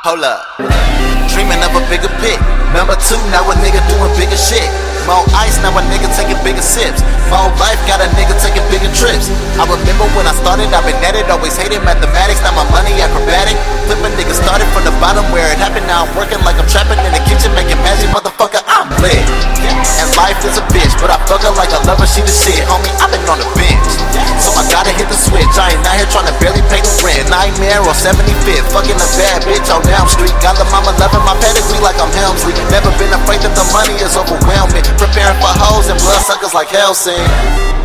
Hold up. Dreaming of a bigger pick. Number two, now a nigga doing bigger shit. More ice, now a nigga taking bigger sips. More life, got a nigga taking bigger trips. I remember when I started, I've been at it, always hated mathematics. Now my money acrobatic. Flipping nigga started from the bottom where it happened. Now I'm working like I'm trapping in the kitchen, making magic, motherfucker. I'm lit. And life is a bitch, her like I love her, she the shit. Homie, I've been on the bench. So I gotta hit the switch. I ain't out here trying to barely pay the rent. Nightmare on 75th, fucking a bad bitch on Elm Street. Got the mama loving my pedigree like I'm Helmsley. Never been afraid that the money is overwhelming. Preparing for hoes and bloodsuckers like Hellsing.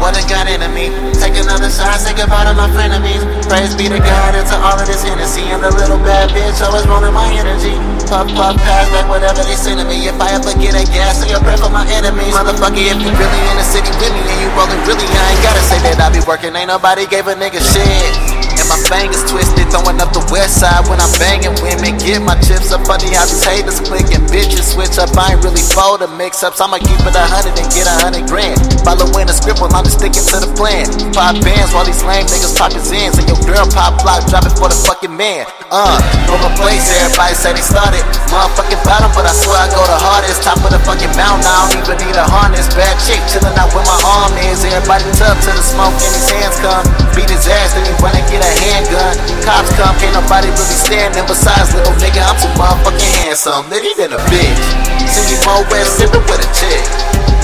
What a god enemy. Take another shot, say goodbye to my frenemies. Praise be to God into all of this Hennessy. And the little bad bitch always wanting my energy. Puff, puff, pass back whatever they sending me. If I ever get a gas, say a prayer for my enemies. Motherfucker, if you really in the city with me and you rolling really, I ain't gotta say that I be working. Ain't nobody gave a nigga shit. And my fingers twisted, throwing up the west side when I'm banging women. Get my chips up, funny how these haters click and bitches switch up. I ain't really for the mix ups. I'ma keep it a hundred and get a hundred grand. Following the script while I'm just sticking to the plan. Pop bands while these lame niggas pop his ends. And your girl pop block, drop it for the fucking man. Uh, over place, everybody say they started. Motherfucking bottom, but I swear I go the hardest. Top of the fucking mountain, I don't even need a harness. Bad chick, chillin' out with my arm is. Everybody tough till the smoke and his hands come. Beat his ass, then he run and get a handgun. Cops come, can't nobody really stand them. Besides, little nigga, I'm too motherfucking handsome. Nigga, than a bitch. See me more west, sippin' with a chick.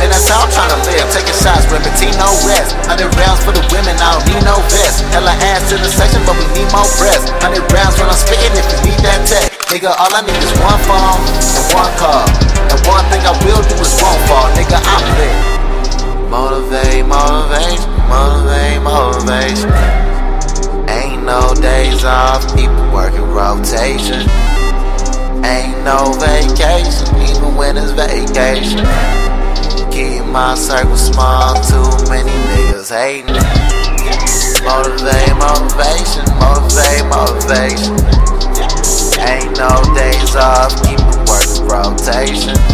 Man, that's how I'm tryna live. Taking shots, ripping no rest. 100 rounds for the women, I don't need no vest. Hella ass in the section, but we need more breasts. 100 rounds when I'm spitting if you need that tech. Nigga, all I need is one phone and one call. And one thing I will do is won't fall. Nigga, I'm lit. Motivate, motivate, motivate, motivation Ain't no days off, people working rotation. Ain't no vacation, even when it's vacation. Keep my circle small, too many niggas hating. Motivate, motivation, motivate, motivation. Ain't no days off, keep working rotation.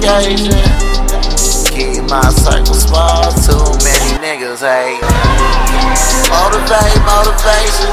Vacation. Keep my circle small, too many niggas, hey. Motivate, motivation,